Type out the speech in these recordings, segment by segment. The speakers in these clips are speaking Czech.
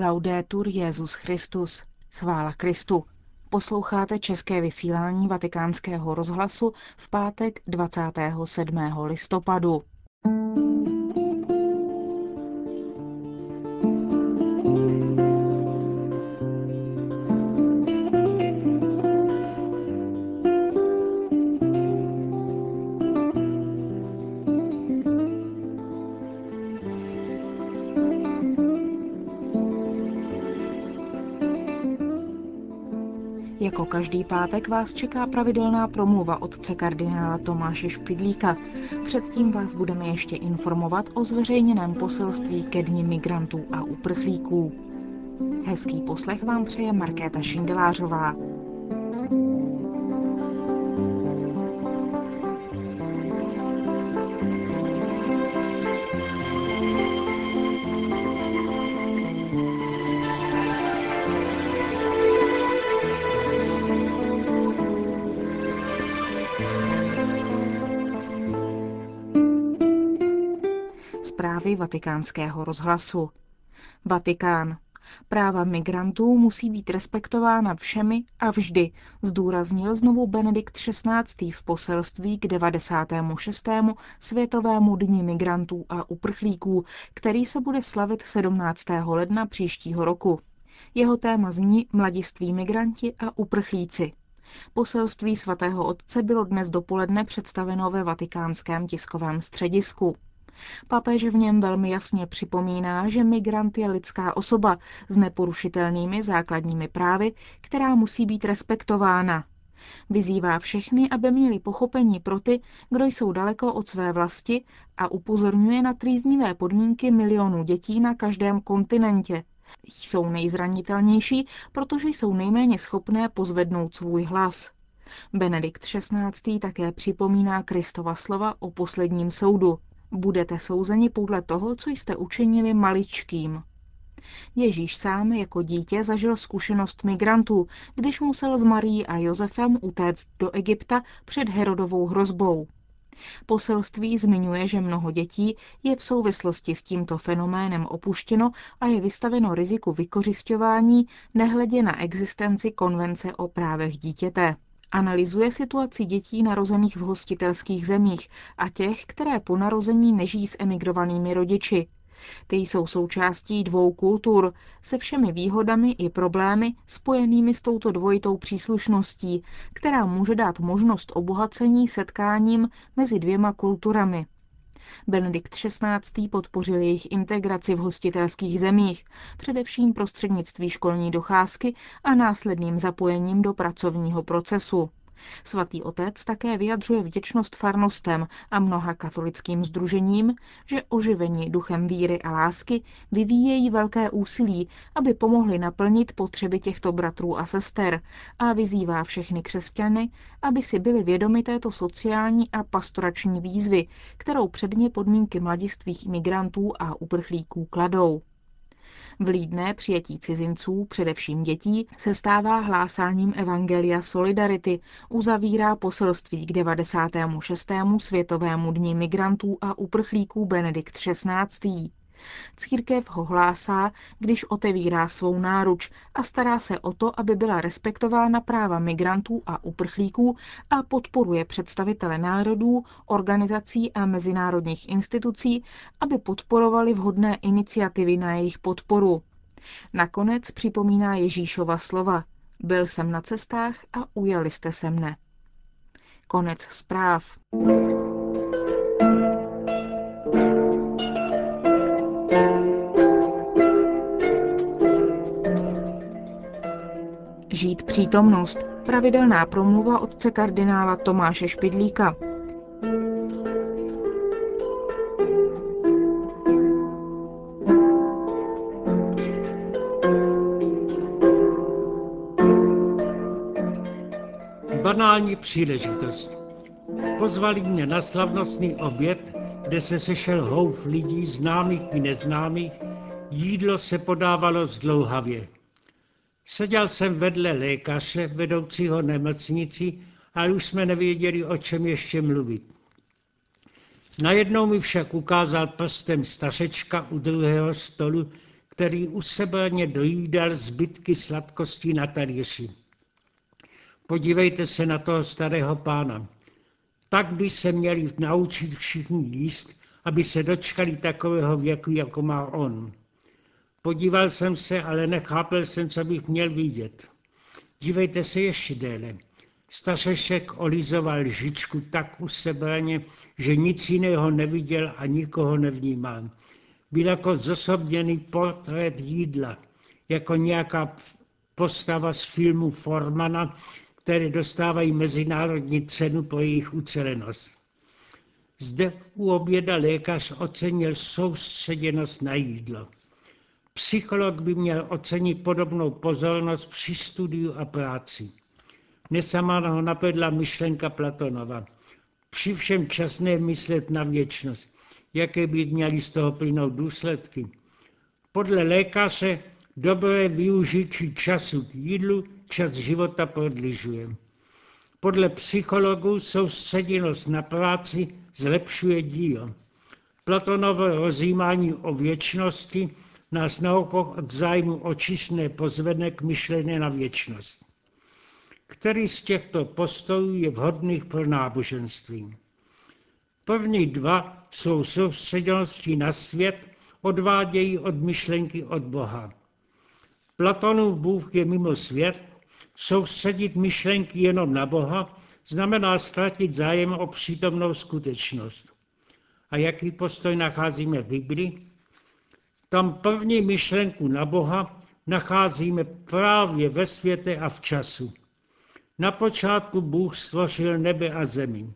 Laudetur Jezus Christus. Chvála Kristu. Posloucháte české vysílání Vatikánského rozhlasu v pátek 27. listopadu. Jako každý pátek vás čeká pravidelná promluva otce kardinála Tomáše Špidlíka. Předtím vás budeme ještě informovat o zveřejněném poselství ke dni migrantů a uprchlíků. Hezký poslech vám přeje Markéta Šindelářová. Zprávy vatikánského rozhlasu. Vatikán. Práva migrantů musí být respektována všemi a vždy, zdůraznil znovu Benedikt XVI. v poselství k 96. Světovému dni migrantů a uprchlíků, který se bude slavit 17. ledna příštího roku. Jeho téma zní Mladiství migranti a uprchlíci. Poselství svatého otce bylo dnes dopoledne představeno ve vatikánském tiskovém středisku. Papež v něm velmi jasně připomíná, že migrant je lidská osoba s neporušitelnými základními právy, která musí být respektována. Vyzývá všechny, aby měli pochopení pro ty, kdo jsou daleko od své vlasti a upozorňuje na trýznivé podmínky milionů dětí na každém kontinentě. Jsou nejzranitelnější, protože jsou nejméně schopné pozvednout svůj hlas. Benedikt XVI. také připomíná Kristova slova o posledním soudu. Budete souzeni podle toho, co jste učinili maličkým. Ježíš sám jako dítě zažil zkušenost migrantů, když musel s Marií a Josefem utéct do Egypta před Herodovou hrozbou. Poselství zmiňuje, že mnoho dětí je v souvislosti s tímto fenoménem opuštěno a je vystaveno riziku vykořišťování nehledě na existenci konvence o právech dítěte. Analyzuje situaci dětí narozených v hostitelských zemích a těch, které po narození nežijí s emigrovanými rodiči. Ty jsou součástí dvou kultur se všemi výhodami i problémy spojenými s touto dvojitou příslušností, která může dát možnost obohacení setkáním mezi dvěma kulturami. Benedikt XVI. podpořil jejich integraci v hostitelských zemích, především prostřednictví školní docházky a následným zapojením do pracovního procesu. Svatý otec také vyjadřuje vděčnost farnostem a mnoha katolickým združením, že oživení duchem víry a lásky vyvíjejí velké úsilí, aby pomohli naplnit potřeby těchto bratrů a sester a vyzývá všechny křesťany, aby si byli vědomi této sociální a pastorační výzvy, kterou předně podmínky mladistvých imigrantů a uprchlíků kladou. Vlídné přijetí cizinců, především dětí, se stává hlásáním Evangelia Solidarity, uzavírá poselství k 96. Světovému dní migrantů a uprchlíků Benedikt XVI. Církev ho hlásá, když otevírá svou náruč a stará se o to, aby byla respektována práva migrantů a uprchlíků a podporuje představitele národů, organizací a mezinárodních institucí, aby podporovali vhodné iniciativy na jejich podporu. Nakonec připomíná Ježíšova slova. Byl jsem na cestách a ujali jste se mne. Konec zpráv. Žít přítomnost. Pravidelná promluva otce kardinála Tomáše Špidlíka. Banální příležitost. Pozvali mě na slavnostný oběd, kde se sešel houf lidí známých i neznámých, jídlo se podávalo zdlouhavě. Seděl jsem vedle lékaře, vedoucího nemocnici, a už jsme nevěděli, o čem ještě mluvit. Najednou mi však ukázal prstem stařečka u druhého stolu, který usebraně dojídal zbytky sladkostí na talíři. Podívejte se na toho starého pána. Tak by se měli naučit všichni jíst, aby se dočkali takového věku, jako má on. Podíval jsem se, ale nechápel jsem, co bych měl vidět. Dívejte se ještě déle. Stařešek olizoval lžičku tak usebraně, že nic jiného neviděl a nikoho nevnímal. Byl jako zosobněný portrét jídla, jako nějaká postava z filmu Formana, které dostávají mezinárodní cenu pro jejich ucelenost. Zde u oběda lékař ocenil soustředěnost na jídlo. Psycholog by měl ocenit podobnou pozornost při studiu a práci. Mne sama ho napadla myšlenka Platonova. Při všem časné myslet na věčnost. Jaké by měly z toho plynout důsledky? Podle lékaře dobré využití času k jídlu čas života prodližuje. Podle psychologů soustředěnost na práci zlepšuje dílo. Platonovo rozjímání o věčnosti nás naopak od zájmu očišné pozvedne k myšlení na věčnost. Který z těchto postojů je vhodných pro náboženství? První dva jsou soustředěnosti na svět, odvádějí od myšlenky od Boha. Platonův Bůh je mimo svět, soustředit myšlenky jenom na Boha znamená ztratit zájem o přítomnou skutečnost. A jaký postoj nacházíme v Biblii? Tam první myšlenku na Boha nacházíme právě ve světě a v času. Na počátku Bůh stvořil nebe a zemi.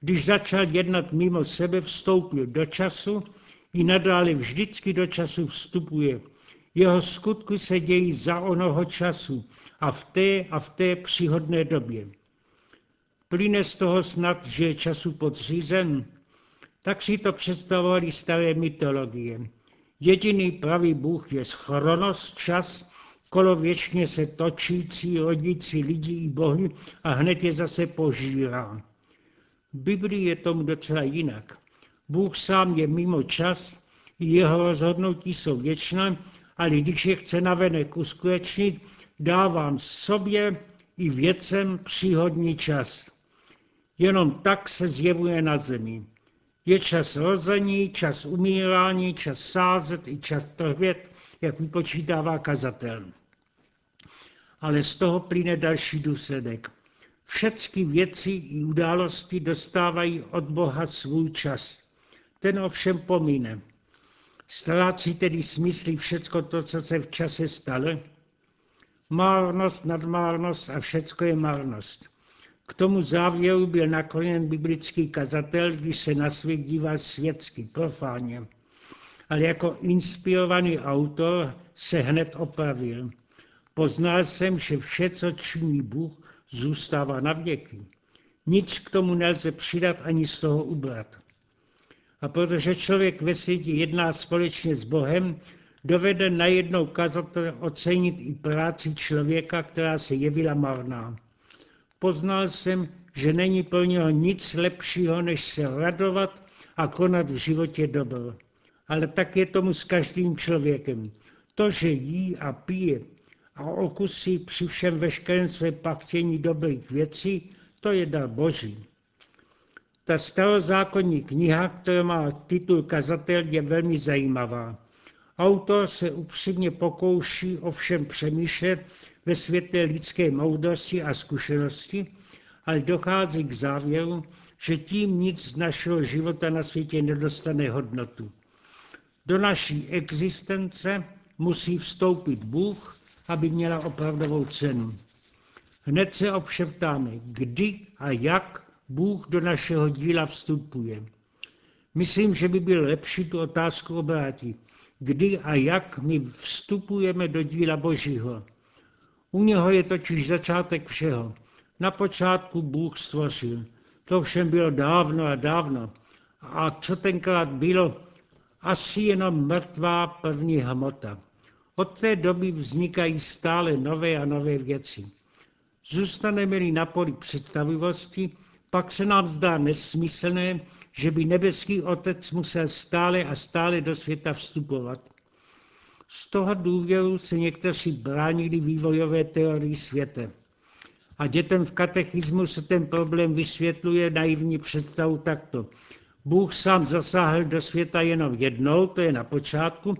Když začal jednat mimo sebe, vstoupil do času, i nadále vždycky do času vstupuje. Jeho skutky se dějí za onoho času a v té a v té příhodné době. Plyne z toho snad, že je času podřízen? Tak si to představovali staré mytologie. Jediný pravý Bůh je chronos, čas, kolověčně se točící, rodící lidí i bohy a hned je zase požírá. V Biblii je tomu docela jinak. Bůh sám je mimo čas, jeho rozhodnutí jsou věčné, ale když je chce navenek uskutečnit, dávám sobě i věcem příhodný čas. Jenom tak se zjevuje na zemi. Je čas rození, čas umírání, čas sázet i čas trhvět, jak vypočítává kazatel. Ale z toho plyne další důsledek. Všechny věci i události dostávají od Boha svůj čas. Ten ovšem pomíne. Ztrácí tedy smysly všecko to, co se v čase stalo? Márnost, nadmárnost a všecko je márnost. K tomu závěru byl nakloněn biblický kazatel, když se na svět díval světsky, profáně. Ale jako inspirovaný autor se hned opravil. Poznal jsem, že vše, co činí Bůh, zůstává na věky. Nic k tomu nelze přidat ani z toho ubrat. A protože člověk ve světě jedná společně s Bohem, dovede najednou kazatel ocenit i práci člověka, která se jevila marná. Poznal jsem, že není pro něho nic lepšího, než se radovat a konat v životě dobro. Ale tak je tomu s každým člověkem. To, že jí a pije a okusí při všem veškerém své pachtění dobrých věcí, to je dar Boží. Ta starozákonní kniha, která má titul Kazatel, je velmi zajímavá. Autor se upřímně pokouší ovšem přemýšlet ve světle lidské moudrosti a zkušenosti, ale dochází k závěru, že tím nic z našeho života na světě nedostane hodnotu. Do naší existence musí vstoupit Bůh, aby měla opravdovou cenu. Hned se ovšem ptáme, kdy a jak Bůh do našeho díla vstupuje. Myslím, že by bylo lepší tu otázku obrátit. Kdy a jak my vstupujeme do díla Božího. U něho je totiž začátek všeho. Na počátku Bůh stvořil. To všem bylo dávno a dávno. A co tenkrát bylo? Asi jenom mrtvá první hmota. Od té doby vznikají stále nové a nové věci. Zůstaneme-li na poli představivosti, pak se nám zdá nesmyslné, že by nebeský Otec musel stále a stále do světa vstupovat. Z toho důvěru se někteří bránili vývojové teorii světa. A dětem v katechismu se ten problém vysvětluje naivní představu takto. Bůh sám zasáhl do světa jenom jednou, to je na počátku,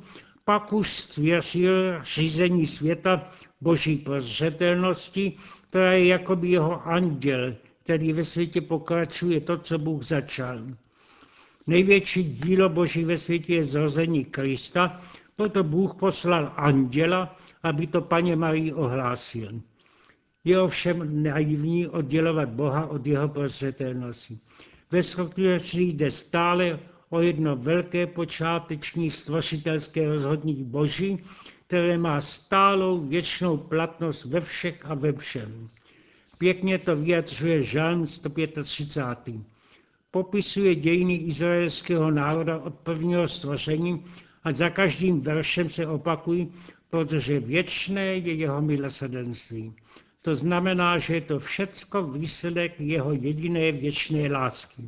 pak už stvěřil řízení světa boží prozřetelnosti, která je jakoby jeho anděl, který ve světě pokračuje to, co Bůh začal. Největší dílo Boží ve světě je zrození Krista, proto Bůh poslal anděla, aby to paně Marii ohlásil. Je ovšem naivní oddělovat Boha od jeho prozřetelnosti. Ve skutečnosti jde stále o jedno velké počáteční stvořitelské rozhodnutí Boží, které má stálou věčnou platnost ve všech a ve všem. Pěkně to vyjadřuje Žalm 135. Popisuje dějiny izraelského národa od prvního stvoření a za každým veršem se opakují, protože věčné je jeho milosrdenství. To znamená, že je to všecko výsledek jeho jediné věčné lásky.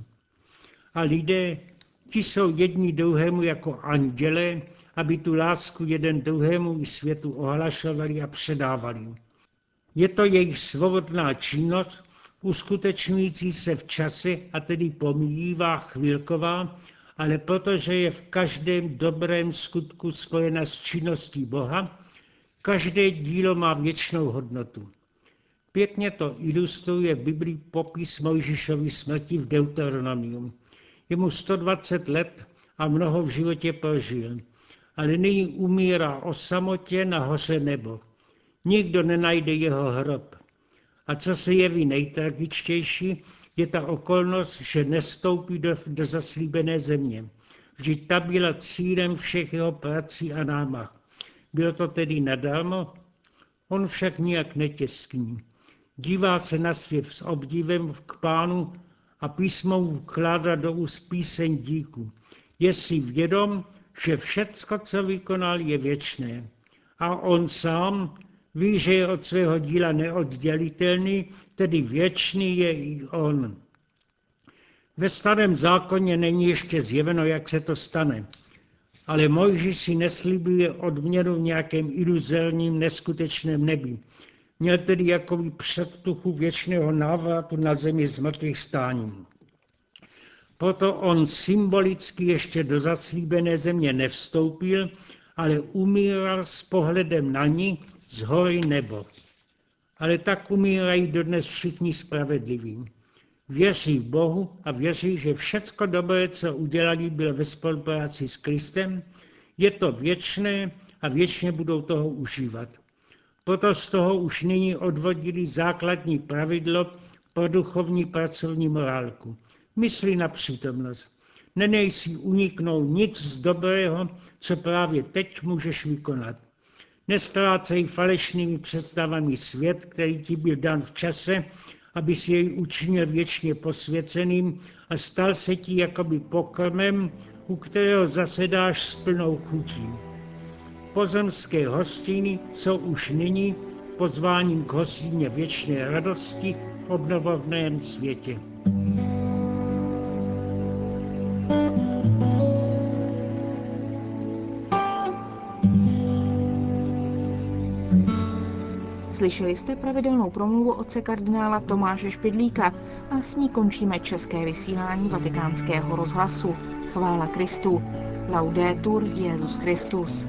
A lidé, ti jsou jedni druhému jako anděle, aby tu lásku jeden druhému i světu ohlašovali a předávali. Je to jejich svobodná činnost, uskutečňující se v čase a tedy pomíjivá, chvilková, ale protože je v každém dobrém skutku spojena s činností Boha, každé dílo má věčnou hodnotu. Pěkně to ilustruje v Biblii popis Mojžišovy smrti v Deuteronomium. Je mu 120 let a mnoho v životě prožil, ale nyní umírá o samotě na hoře nebo. Nikdo nenajde jeho hrob. A co se jeví nejtragičtější, je ta okolnost, že nestoupí do, do zaslíbené země. Vždyť ta byla cílem všech jeho prací a námach. Bylo to tedy nadarmo? On však nijak netěskní. Dívá se na svět s obdivem k pánu a písmo vkládá do úst píseň díku. Je si vědom, že všecko, co vykonal, je věčné. A on sám ví, že je od svého díla neoddělitelný, tedy věčný je i on. Ve starém zákoně není ještě zjeveno, jak se to stane. Ale Mojžíš si neslibuje odměnu v nějakém iluzorním, neskutečném nebi. Měl tedy jakoby předtuchu věčného návratu na zemi z mrtvých stáním. Proto on symbolicky ještě do zaslíbené země nevstoupil, ale umíral s pohledem na ní z hory nebo. Ale tak umírají dodnes všichni spravedliví. Věří v Bohu a věří, že všecko dobré, co udělali, bylo ve spolupráci s Kristem, je to věčné a věčně budou toho užívat. Proto z toho už nyní odvodili základní pravidlo pro duchovní pracovní morálku. Myslí na přítomnost. Nenej si uniknout nic z dobrého, co právě teď můžeš vykonat. Nestrácej falešnými představami svět, který ti byl dan v čase, aby si jej učinil věčně posvěceným a stal se ti jakoby pokrmem, u kterého zasedáš s plnou chutí pozemské hostiny jsou už nyní pozváním k hostině věčné radosti v obnovovném světě. Slyšeli jste pravidelnou promluvu otce kardinála Tomáše Špidlíka a s ní končíme české vysílání vatikánského rozhlasu. Chvála Kristu. Laudetur Jezus Christus.